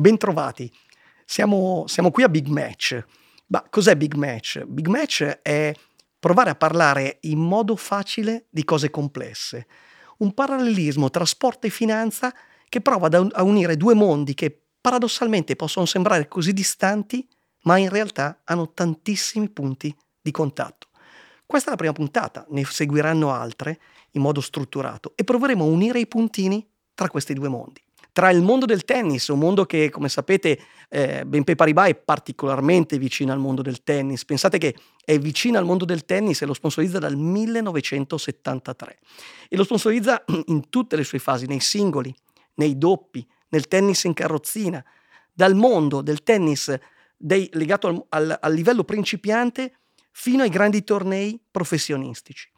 Bentrovati. Siamo, siamo qui a Big Match. Ma cos'è Big Match? Big Match è provare a parlare in modo facile di cose complesse. Un parallelismo tra sport e finanza che prova a unire due mondi che paradossalmente possono sembrare così distanti, ma in realtà hanno tantissimi punti di contatto. Questa è la prima puntata, ne seguiranno altre in modo strutturato e proveremo a unire i puntini tra questi due mondi. Tra il mondo del tennis, un mondo che, come sapete, eh, BNP Paribas è particolarmente vicino al mondo del tennis. Pensate che è vicino al mondo del tennis e lo sponsorizza dal 1973. E lo sponsorizza in tutte le sue fasi, nei singoli, nei doppi, nel tennis in carrozzina, dal mondo del tennis dei, legato al, al, al livello principiante fino ai grandi tornei professionistici.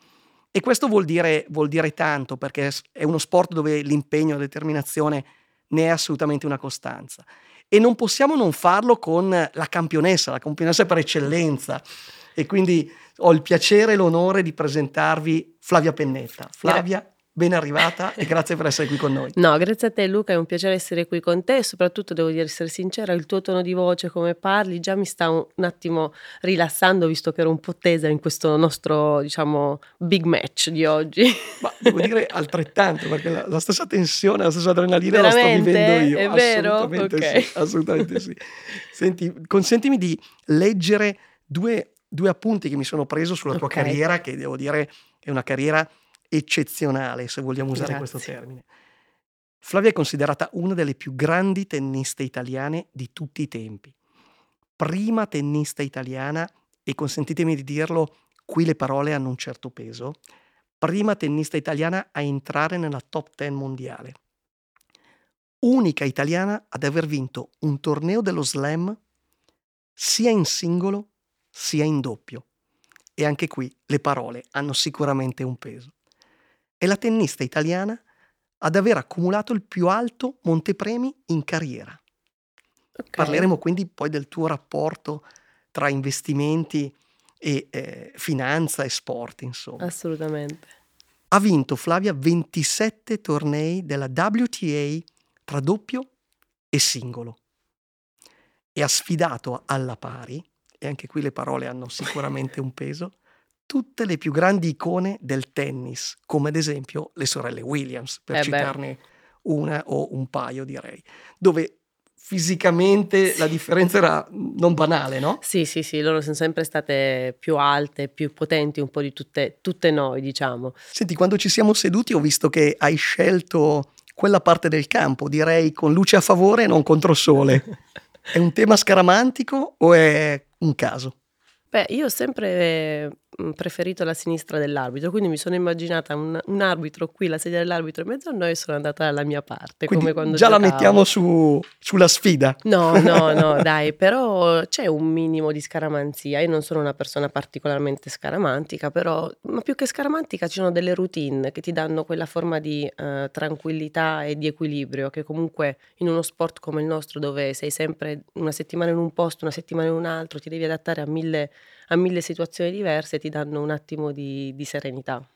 E questo vuol dire, vuol dire tanto perché è uno sport dove l'impegno e la determinazione ne è assolutamente una costanza. E non possiamo non farlo con la campionessa, la campionessa per eccellenza. E quindi ho il piacere e l'onore di presentarvi Flavia Pennetta. Flavia, ben arrivata e grazie per essere qui con noi. No, grazie a te Luca, è un piacere essere qui con te, soprattutto devo dire, essere sincera, il tuo tono di voce, come parli, già mi sta un, un attimo rilassando visto che ero un po' tesa in questo nostro, diciamo, big match di oggi. Ma devo dire altrettanto, perché la, la stessa tensione, la stessa adrenalina Veramente? la sto vivendo io. È vero? Assolutamente okay. sì, assolutamente sì. Senti, consentimi di leggere due, due appunti che mi sono preso sulla tua okay. carriera, che devo dire è una carriera eccezionale, se vogliamo usare Grazie. questo termine. Flavia è considerata una delle più grandi tenniste italiane di tutti i tempi. Prima tennista italiana, e consentitemi di dirlo, qui le parole hanno un certo peso, prima tennista italiana a entrare nella top 10 mondiale. Unica italiana ad aver vinto un torneo dello slam sia in singolo sia in doppio. E anche qui le parole hanno sicuramente un peso è la tennista italiana ad aver accumulato il più alto montepremi in carriera. Okay. Parleremo quindi poi del tuo rapporto tra investimenti e eh, finanza e sport, insomma. Assolutamente. Ha vinto Flavia 27 tornei della WTA tra doppio e singolo e ha sfidato alla pari, e anche qui le parole hanno sicuramente un peso, tutte le più grandi icone del tennis, come ad esempio le sorelle Williams, per eh citarne una o un paio direi, dove fisicamente la differenza era non banale, no? Sì, sì, sì, loro sono sempre state più alte, più potenti un po' di tutte, tutte noi, diciamo. Senti, quando ci siamo seduti ho visto che hai scelto quella parte del campo, direi con luce a favore e non contro sole. è un tema scaramantico o è un caso? Beh, io ho sempre preferito la sinistra dell'arbitro, quindi mi sono immaginata un, un arbitro qui, la sedia dell'arbitro in mezzo a noi e sono andata dalla mia parte. Quindi come quando già giocavo. la mettiamo su, sulla sfida. No, no, no, dai, però c'è un minimo di scaramanzia. Io non sono una persona particolarmente scaramantica, però, ma più che scaramantica ci sono delle routine che ti danno quella forma di uh, tranquillità e di equilibrio che comunque in uno sport come il nostro dove sei sempre una settimana in un posto, una settimana in un altro, ti devi adattare a mille a mille situazioni diverse ti danno un attimo di, di serenità.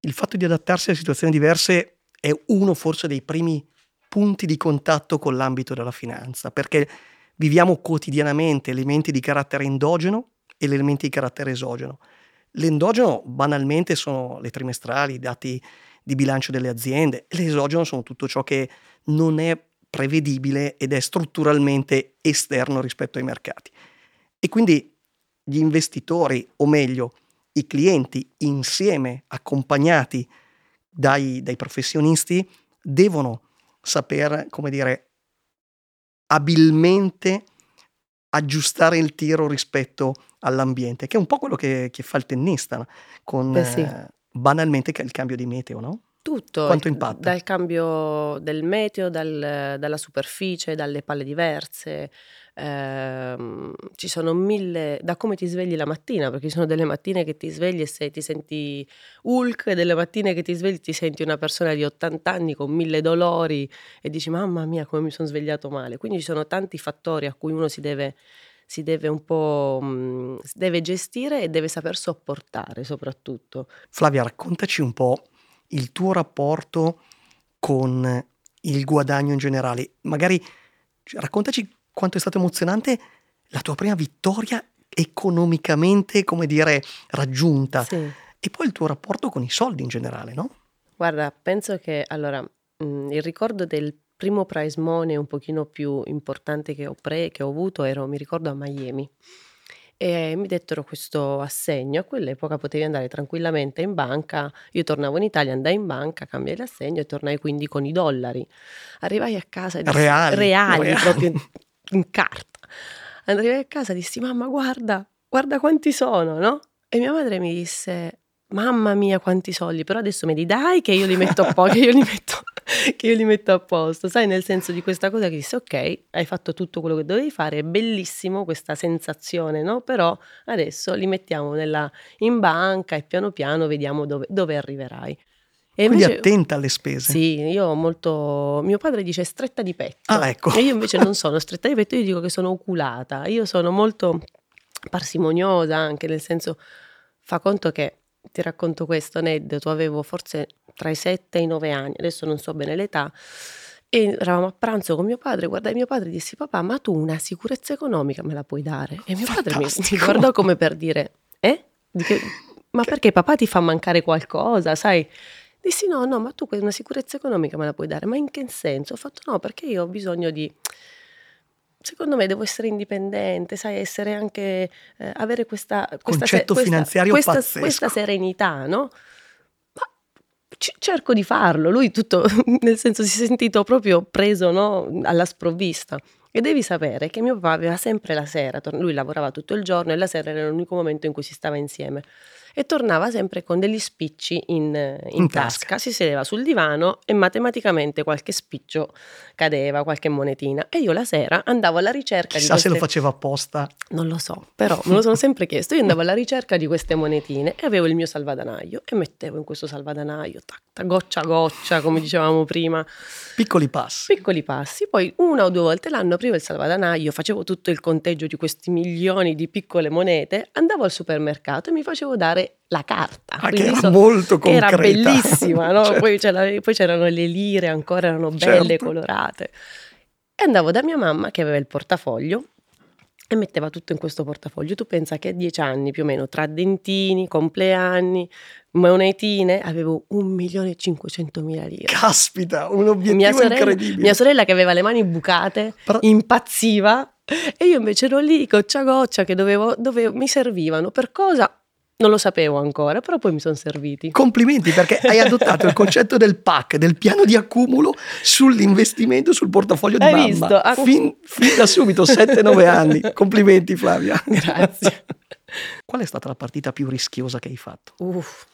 Il fatto di adattarsi a situazioni diverse è uno forse dei primi punti di contatto con l'ambito della finanza, perché viviamo quotidianamente elementi di carattere endogeno e elementi di carattere esogeno. L'endogeno banalmente sono le trimestrali, i dati di bilancio delle aziende, l'esogeno sono tutto ciò che non è prevedibile ed è strutturalmente esterno rispetto ai mercati. E quindi gli investitori, o meglio, i clienti insieme, accompagnati dai, dai professionisti, devono saper, come dire, abilmente aggiustare il tiro rispetto all'ambiente, che è un po' quello che, che fa il tennista, con Beh, sì. eh, banalmente il cambio di meteo, no? Tutto. Quanto impatta? Dal cambio del meteo, dal, dalla superficie, dalle palle diverse, ehm, ci sono mille, da come ti svegli la mattina, perché ci sono delle mattine che ti svegli e sei, ti senti Hulk, e delle mattine che ti svegli ti senti una persona di 80 anni con mille dolori e dici mamma mia come mi sono svegliato male. Quindi ci sono tanti fattori a cui uno si deve si deve un po' mh, si deve gestire e deve saper sopportare soprattutto. Flavia, raccontaci un po' il tuo rapporto con il guadagno in generale. Magari raccontaci quanto è stato emozionante la tua prima vittoria economicamente, come dire, raggiunta. Sì. E poi il tuo rapporto con i soldi in generale, no? Guarda, penso che allora mh, mm, il ricordo del primo prize money un pochino più importante che ho, pre, che ho avuto ero, mi ricordo, a Miami e mi dettero questo assegno. A quell'epoca potevi andare tranquillamente in banca. Io tornavo in Italia, andai in banca, cambiai l'assegno e tornai quindi con i dollari. Arrivai a casa Reali, reali, reali. proprio in, carta. Arrivai a casa e dissi: Mamma, guarda, guarda quanti sono, no? E mia madre mi disse: Mamma mia, quanti soldi, però adesso me li dai che io li metto a posto, che io li metto, che io li metto a posto, sai, nel senso di questa cosa che disse, ok, hai fatto tutto quello che dovevi fare, è bellissimo questa sensazione, no? Però adesso li mettiamo nella, in banca e piano piano vediamo dove, dove arriverai. E Quindi attenta alle spese. Sì, io ho molto... Mio padre dice stretta di petto. Ah, ecco. E io invece non sono stretta di petto, io dico che sono oculata. Io sono molto parsimoniosa anche, nel senso, fa conto che ti racconto questo aneddoto, avevo forse tra i 7 e i 9 anni, adesso non so bene l'età, e eravamo a pranzo con mio padre, guardai mio padre e dissi papà ma tu una sicurezza economica me la puoi dare? E mio padre mi, guardò come per dire eh? Che, ma perché papà ti fa mancare qualcosa, sai? Dissi no, no, ma tu una sicurezza economica me la puoi dare, ma in che senso? Ho fatto no, perché io ho bisogno di secondo me devo essere indipendente, sai, essere anche, eh, avere questa, questa, Concetto questa, finanziario questa, pazzesco. questa serenità, no? Cerco di farlo, lui tutto, nel senso si è sentito proprio preso no, alla sprovvista. E devi sapere che mio papà aveva sempre la sera, lui lavorava tutto il giorno e la sera era l'unico momento in cui si stava insieme e tornava sempre con degli spicci in, in, in tasca. tasca. Si sedeva sul divano e matematicamente qualche spiccio cadeva, qualche monetina. E io la sera andavo alla ricerca Chissà di queste... se lo faceva apposta. Non lo so, però me lo sono sempre chiesto. Io andavo alla ricerca di queste monetine e avevo il mio salvadanaio e mettevo in questo salvadanaio, tac, tac, goccia a goccia, come dicevamo prima. Piccoli passi. Piccoli passi. Poi una o due volte l'anno aprivo il salvadanaio, facevo tutto il conteggio di questi milioni di piccole monete, andavo al supermercato e mi facevo dare la carta. Ah, che era so, molto concreta. Era bellissima, no? certo. poi, c'era, poi, c'erano le lire ancora, erano belle, certo. colorate. E andavo da mia mamma che aveva il portafoglio e metteva tutto in questo portafoglio. Tu pensa che a dieci anni più o meno, tra dentini, compleanni, monetine, avevo un milione e cinquecentomila lire. Caspita, un obiettivo mia sorella, incredibile. Mia sorella che aveva le mani bucate, Però... impazziva e io invece ero lì, goccia a goccia, che dovevo, dovevo, mi servivano. Per cosa? Non lo sapevo ancora, però poi mi sono serviti. Complimenti perché hai adottato il concetto del PAC, del piano di accumulo sull'investimento sul portafoglio di hai mamma. Visto? Ah, fin, fin, da subito, 7-9 anni. Complimenti Flavia. Grazie. Qual è stata la partita più rischiosa che hai fatto? Uff,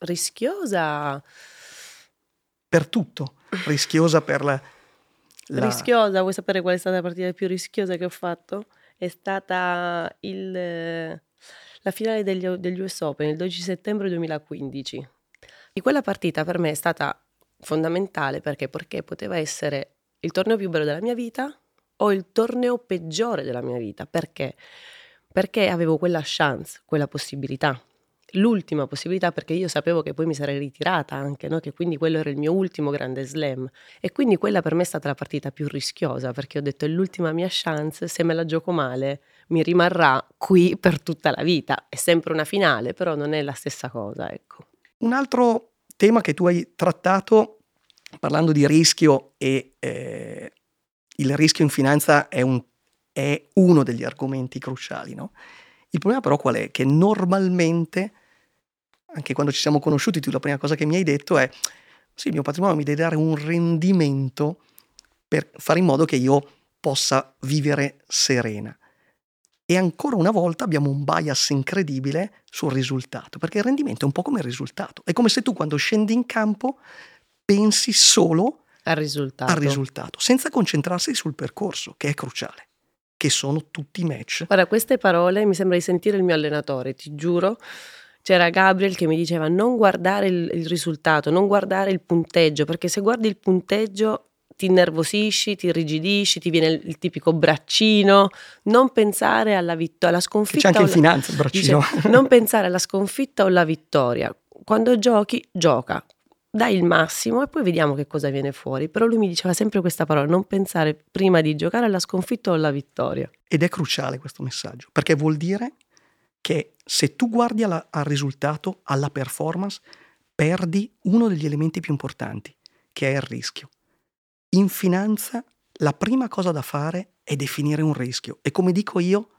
rischiosa? Per tutto. Rischiosa per la, la... Rischiosa, vuoi sapere qual è stata la partita più rischiosa che ho fatto? È stata il la finale degli, degli US Open il 12 settembre 2015. E quella partita per me è stata fondamentale perché, perché poteva essere il torneo più bello della mia vita o il torneo peggiore della mia vita. Perché? Perché avevo quella chance, quella possibilità. L'ultima possibilità perché io sapevo che poi mi sarei ritirata anche, no? che quindi quello era il mio ultimo grande slam. E quindi quella per me è stata la partita più rischiosa perché ho detto è l'ultima mia chance, se me la gioco male mi rimarrà qui per tutta la vita. È sempre una finale, però non è la stessa cosa, ecco. Un altro tema che tu hai trattato parlando di rischio e eh, il rischio in finanza è, un, è, uno degli argomenti cruciali, no? Il problema però qual è? Che normalmente, anche quando ci siamo conosciuti, tu la prima cosa che mi hai detto è sì, il mio patrimonio mi deve dare un rendimento per fare in modo che io possa vivere serena. E ancora una volta abbiamo un bias incredibile sul risultato, perché il rendimento è un po' come il risultato. È come se tu quando scendi in campo pensi solo al risultato, al risultato senza concentrarsi sul percorso, che è cruciale, che sono tutti i match. Guarda, queste parole mi sembra di sentire il mio allenatore, ti giuro. C'era Gabriel che mi diceva non guardare il, il risultato, non guardare il punteggio, perché se guardi il punteggio ti innervosisci, ti irrigidisci, ti viene il, tipico braccino, non pensare alla, vittoria, alla sconfitta. C'è anche in finanza il braccino. Dice, non pensare alla sconfitta o alla vittoria. Quando giochi, gioca. dai il massimo e poi vediamo che cosa viene fuori. Però lui mi diceva sempre questa parola, non pensare prima di giocare alla sconfitta o alla vittoria. Ed è cruciale questo messaggio, perché vuol dire che se tu guardi alla, al risultato, alla performance, perdi uno degli elementi più importanti, che è il rischio. In finanza la prima cosa da fare è definire un rischio e come dico io,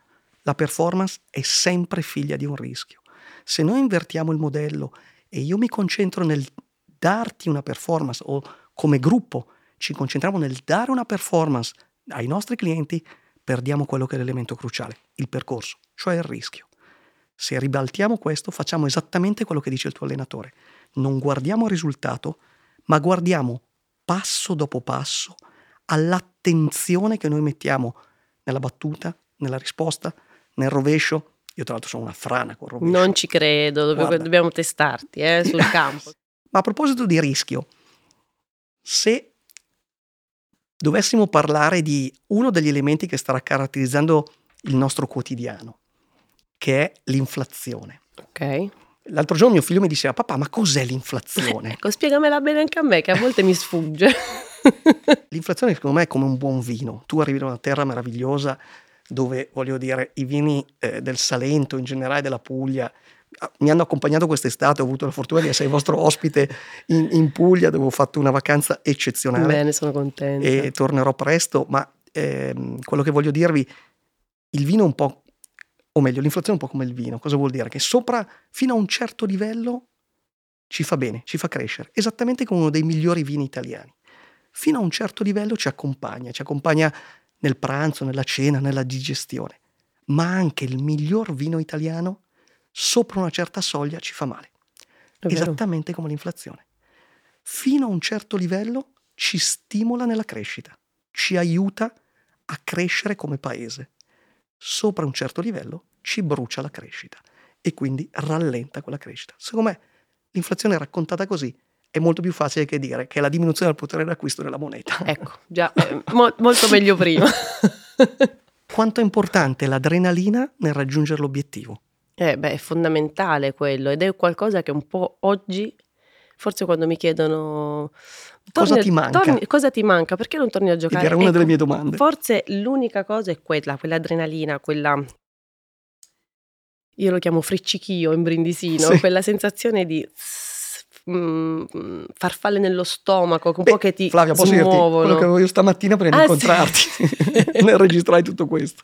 la performance è sempre figlia di un rischio. Se noi invertiamo il modello e io mi concentro nel darti una performance o come gruppo ci concentriamo nel dare una performance ai nostri clienti, perdiamo quello che è l'elemento cruciale, il percorso, cioè il rischio. Se ribaltiamo questo, facciamo esattamente quello che dice il tuo allenatore. Non guardiamo il risultato, ma guardiamo passo dopo passo all'attenzione che noi mettiamo nella battuta, nella risposta, nel rovescio. Io tra l'altro sono una frana con il rovescio. Non ci credo, dobbiamo, dobbiamo testarti eh, sul campo. Ma a proposito di rischio, se dovessimo parlare di uno degli elementi che starà caratterizzando il nostro quotidiano, che è l'inflazione. Ok. L'altro giorno mio figlio mi diceva, papà, ma cos'è l'inflazione? ecco, spiegamela bene anche a me, che a volte mi sfugge. l'inflazione secondo me è come un buon vino. Tu arrivi da una terra meravigliosa dove, voglio dire, i vini eh, del Salento, in generale della Puglia, mi hanno accompagnato quest'estate, ho avuto la fortuna di essere vostro ospite in, in Puglia dove ho fatto una vacanza eccezionale. Bene, sono contenta. E tornerò presto, ma ehm, quello che voglio dirvi, il vino è un po', o meglio, l'inflazione è un po' come il vino. Cosa vuol dire? Che sopra, fino a un certo livello, ci fa bene, ci fa crescere, esattamente come uno dei migliori vini italiani. Fino a un certo livello ci accompagna, ci accompagna nel pranzo, nella cena, nella digestione. Ma anche il miglior vino italiano sopra una certa soglia ci fa male. Esattamente come l'inflazione. Fino a un certo livello ci stimola nella crescita, ci aiuta a crescere come paese. Sopra un certo livello ci brucia la crescita e quindi rallenta quella crescita. Secondo me l'inflazione raccontata così è molto più facile che dire che è la diminuzione del potere d'acquisto della moneta. Ecco, già, eh, mo- molto meglio prima. Quanto è importante l'adrenalina nel raggiungere l'obiettivo? Eh beh, è fondamentale quello ed è qualcosa che un po' oggi, forse quando mi chiedono cosa ti manca? torni- cosa ti manca? Perché non torni a giocare? Era una delle Ecco, mie domande. Forse l'unica cosa è quella, quell'adrenalina, quella... Io lo chiamo friccichio in brindisino, Sì. quella sensazione di mm, farfalle nello stomaco, un Beh, po' che ti Flavia, posso dirti quello smuovono. che avevo io stamattina prima Ah, di sì. incontrarti nel registrare tutto questo.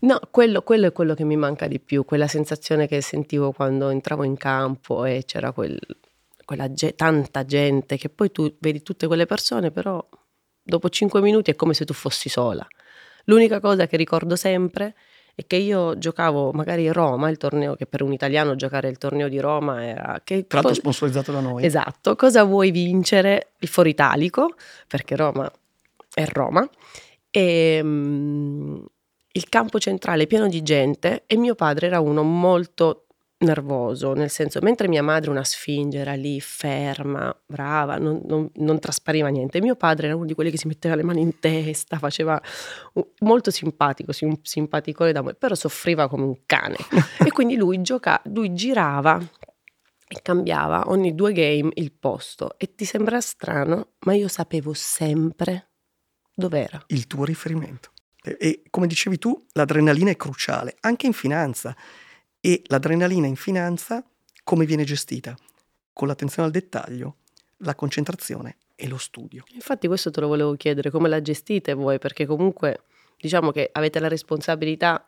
No, quello, quello è quello che mi manca di più, quella sensazione che sentivo quando entravo in campo e c'era quel- quella ge- tanta gente che poi tu vedi tutte quelle persone, però dopo cinque minuti è come se tu fossi sola. L'unica cosa che ricordo sempre è che io giocavo magari a Roma, il torneo che per un italiano giocare il torneo di Roma era... Che Tra l'altro sponsorizzato da noi. Esatto, cosa vuoi vincere? Il Foro Italico, perché Roma è Roma, e mm, il campo centrale pieno di gente e mio padre era uno molto nervoso, nel senso, mentre mia madre una sfinge era lì ferma, brava, non, non- non traspariva niente, mio padre era uno di quelli che si metteva le mani in testa, faceva un- molto simpatico, un simpaticone da me, però soffriva come un cane e quindi lui, gioca- lui girava e cambiava ogni due game il posto e ti sembra strano, ma io sapevo sempre dov'era. il tuo riferimento. E, e come dicevi tu, l'adrenalina è cruciale, anche in finanza. E l'adrenalina in finanza come viene gestita? Con l'attenzione al dettaglio, la concentrazione e lo studio. Infatti questo te lo volevo chiedere, come la gestite voi? Perché comunque diciamo che avete la responsabilità,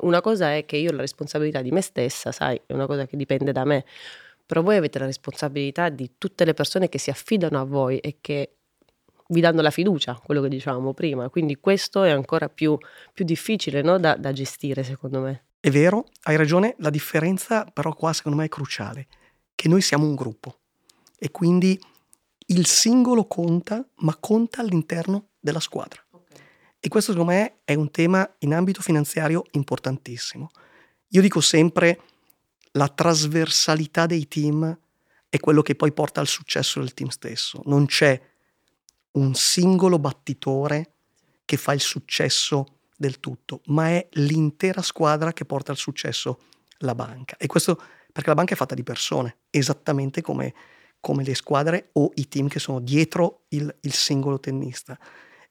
una cosa è che io ho la responsabilità di me stessa, sai, è una cosa che dipende da me, però voi avete la responsabilità di tutte le persone che si affidano a voi e che vi danno la fiducia, quello che dicevamo prima, quindi questo è ancora più, più difficile no? da, da gestire secondo me. È vero, hai ragione, la differenza però qua secondo me è cruciale, che noi siamo un gruppo e quindi il singolo conta, ma conta all'interno della squadra. E questo secondo me è un tema in ambito finanziario importantissimo. Io dico sempre la trasversalità dei team è quello che poi porta al successo del team stesso. Non c'è un singolo battitore che fa il successo del tutto, ma è l'intera squadra che porta al successo la banca. E questo perché la banca è fatta di persone, esattamente come, come le squadre o i team che sono dietro il, il singolo tennista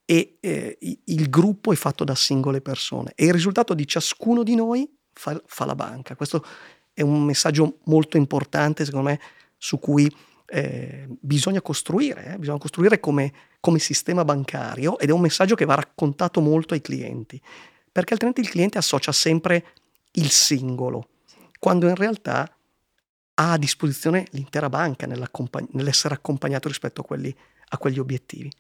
e eh, il gruppo è fatto da singole persone e il risultato di ciascuno di noi fa, fa la banca. Questo è un messaggio molto importante secondo me su cui eh, bisogna costruire, eh? bisogna costruire come, come sistema bancario ed è un messaggio che va raccontato molto ai clienti, perché altrimenti il cliente associa sempre il singolo, quando in realtà ha a disposizione l'intera banca nell'essere accompagnato rispetto a, quelli, a quegli obiettivi.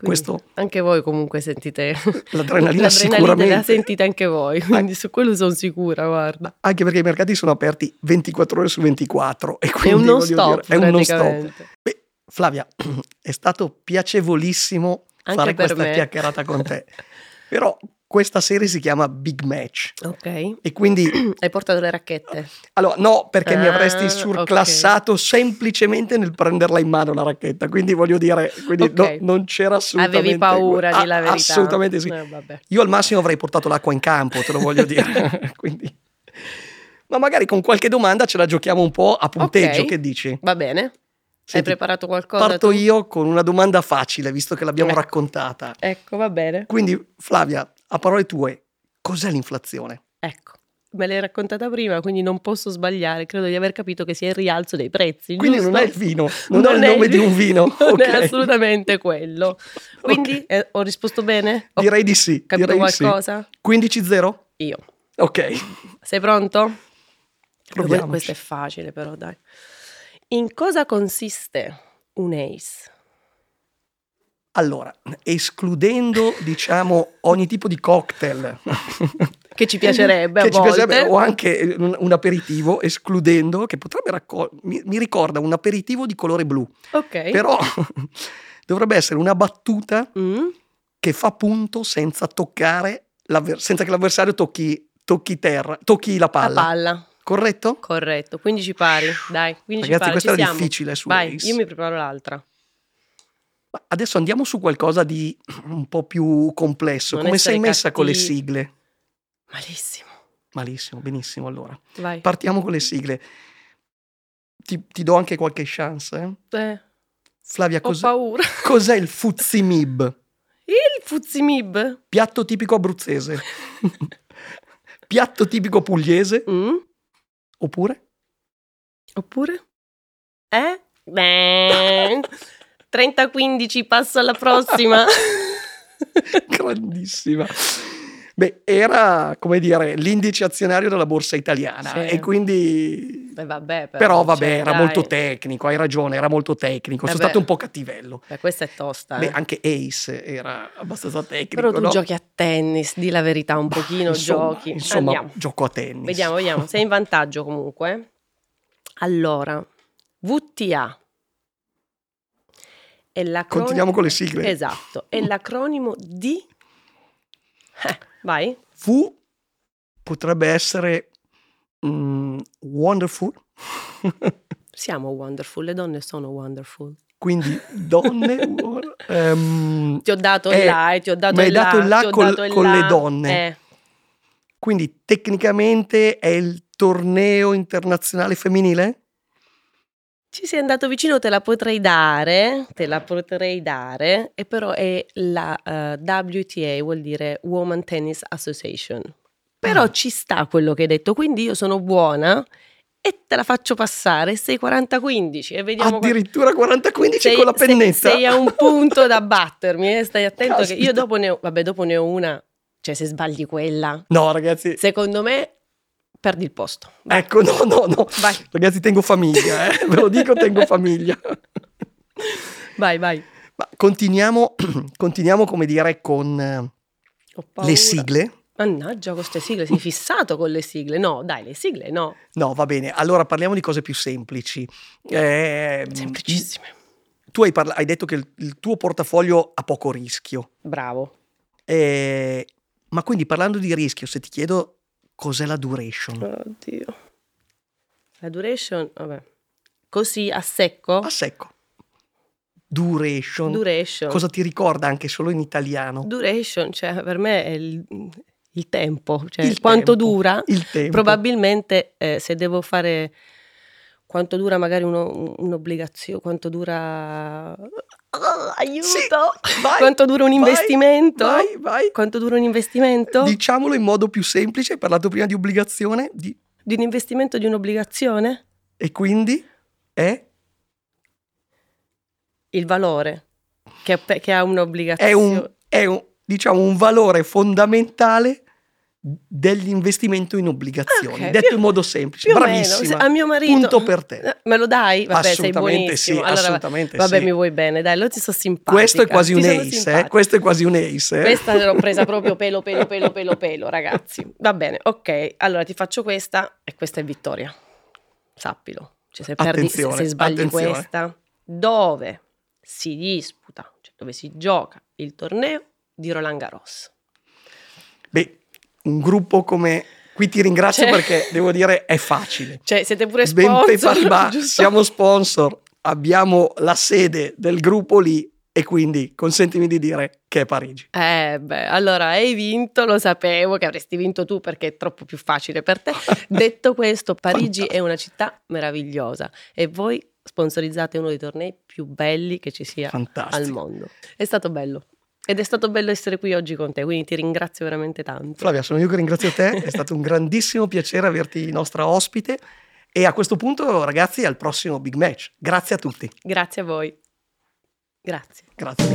Questo, anche voi comunque sentite l'adrenalina, l'adrenalina la sentite anche voi, quindi su quello sono sicura, guarda. Anche perché i mercati sono aperti 24 ore su 24 e quindi è un non stop, dire, è un non stop. Beh, Flavia, è stato piacevolissimo anche fare questa me. chiacchierata con te. Però questa serie si chiama Big Match. Ok. E quindi... Hai portato le racchette? Allora, no, perché ah, mi avresti surclassato okay. semplicemente nel prenderla in mano la racchetta. Quindi voglio dire, quindi okay. no, non c'era assolutamente... Avevi paura que- di la verità. Assolutamente sì. Eh, Io al massimo avrei portato l'acqua in campo, te lo voglio dire. quindi... Ma magari con qualche domanda ce la giochiamo un po' a punteggio, okay. che dici? Va bene. Senti, Hai preparato qualcosa? Parto tu? io con una domanda facile, visto che l'abbiamo ecco. raccontata. Ecco, va bene. Quindi, Flavia, a parole tue, cos'è l'inflazione? Ecco, me l'hai raccontata prima, quindi non posso sbagliare. Credo di aver capito che sia il rialzo dei prezzi. Quindi giusto? non è il vino, non, non è il nome di un vino. Non okay. è assolutamente quello. Quindi okay. eh, ho risposto bene? Ho direi di sì. Capito qualcosa? Sì. 15-0? Io. Ok. Sei pronto? Proviamo. Questo è facile però, dai. In cosa consiste un ACE? Allora, escludendo diciamo ogni tipo di cocktail che ci piacerebbe che ci piacerebbe, o anche un, un, aperitivo, escludendo che potrebbe raccogliere, mi, mi, ricorda un aperitivo di colore blu. Ok. Però dovrebbe essere una battuta mm. che fa punto senza toccare, senza che l'avversario tocchi, tocchi terra, tocchi la palla. La palla. Corretto? Corretto, 15 pari, dai, 15 Ragazzi, pari, questa era siamo. difficile su Vai, Ace. io mi preparo l'altra. Adesso andiamo su qualcosa di un po' più complesso. Non Come sei messa con le cattivi. sigle? Malissimo. Malissimo, benissimo. Allora, Vai. partiamo con le sigle. Ti, ti do anche qualche chance. Eh? Eh, Flavia, cos- cos'è il Fuzimib? Il Fuzimib? Piatto tipico abruzzese. Piatto tipico pugliese? Mm? Oppure? Oppure? Eh? Beh. 30-15, passo alla prossima. Grandissima. Beh, era, come dire, l'indice azionario della borsa italiana Sì. e quindi... Beh, vabbè, però, Però vabbè, cioè, era dai. molto tecnico, hai ragione, era molto tecnico. Sono Vabbè. stato un po' cattivello. Beh, questa è tosta. Beh, eh. anche Ace era abbastanza tecnico, Però tu no? giochi a tennis, di la verità un pochino, Insomma, giochi. Insomma, Andiamo. gioco a tennis. Vediamo, vediamo. Sei in vantaggio comunque. Allora, VTA. È l'acronimo... Continuiamo con le sigle. Esatto, è l'acronimo di... Eh, vai. V potrebbe essere mm, wonderful, Siamo wonderful, le donne sono wonderful. quindi donne. ehm, Ti ho dato Eh, il là ti ho dato il là. dato il là ti ho col- dato il con le donne. Eh, quindi tecnicamente è il torneo internazionale femminile? Ci sei andato vicino, te la potrei dare, te la potrei dare, e però è la eh, WTA, vuol dire Woman Tennis Association. Però Ah. ci sta quello che hai detto, quindi io sono buona e te la faccio passare, sei 40-15 e vediamo... Addirittura 40-15 sei, con la sei- pennetta. sei a un punto da battermi, eh, stai attento che Caspita. io dopo ne ho, vabbè, dopo ne ho una, cioè se sbagli quella, No, ragazzi. secondo me perdi il posto. Vai. Ecco, no, no, no. Vai. Ragazzi, tengo famiglia, eh. ve lo dico, tengo famiglia. Vai, vai. Ma continuiamo, continuiamo, come dire, con le sigle. Mannaggia, con queste sigle, sei fissato con le sigle. No, dai, le sigle no. No, va bene. Allora parliamo di cose più semplici. Eh, Semplicissime. Tu hai, parla- hai detto che il, il tuo portafoglio ha poco rischio. Bravo. Eh, ma quindi parlando di rischio, se ti chiedo cos'è la duration? Oddio. La duration, vabbè. Così a secco? A secco. Duration. Duration. Cosa ti ricorda anche solo in italiano? Duration, cioè per me è il, il tempo, cioè Il quanto tempo, dura. Il tempo. Probabilmente eh, se devo fare quanto dura magari uno- un'obbligazione, quanto dura... Ah, aiuto! Sì, vai, quanto dura un investimento? Vai, vai. Quanto dura un investimento? Diciamolo in modo più semplice, hai parlato prima di obbligazione, di- Di un investimento di un'obbligazione? e quindi è, Il valore che, che ha è, un'obbligazione. un, è un- diciamo, un valore fondamentale dell'investimento in obbligazioni, Ok, detto in modo semplice. Più o meno, Bravissima. se- a mio marito... Punto per te. Eh, Me lo dai? Vabbè, assolutamente sì, Allora, assolutamente vabbè, sì. mi vuoi bene, dai, allora ti sto simpatica. Questo è quasi un ace, eh? Questo è quasi un ace. eh? Questa l'ho presa proprio pelo, pelo, pelo, pelo, pelo, ragazzi. Va bene, ok. Allora ti faccio questa e questa è vittoria. Sappilo. Cioè, se, perdi, se, se sbagli attenzione. questa, dove si disputa, cioè dove si gioca il torneo di Roland Garros. Un gruppo come... Qui ti ringrazio Cioè- perché devo dire è facile. Cioè, siete pure Ben sponsor, Paribas, giusto? siamo sponsor, abbiamo la sede del gruppo lì e quindi consentimi di dire che è Parigi. Eh beh, allora hai vinto, lo sapevo che avresti vinto tu perché è troppo più facile per te. Detto questo, Parigi è una città meravigliosa e voi sponsorizzate uno dei tornei più belli che ci sia al Fantastico. mondo. È stato bello. Ed è stato bello essere qui oggi con te, quindi ti ringrazio veramente tanto. Flavia, sono io che ringrazio te, è stato un grandissimo piacere averti nostra ospite e a questo punto ragazzi al prossimo Big Match. Grazie a tutti. Grazie a voi. Grazie. Grazie.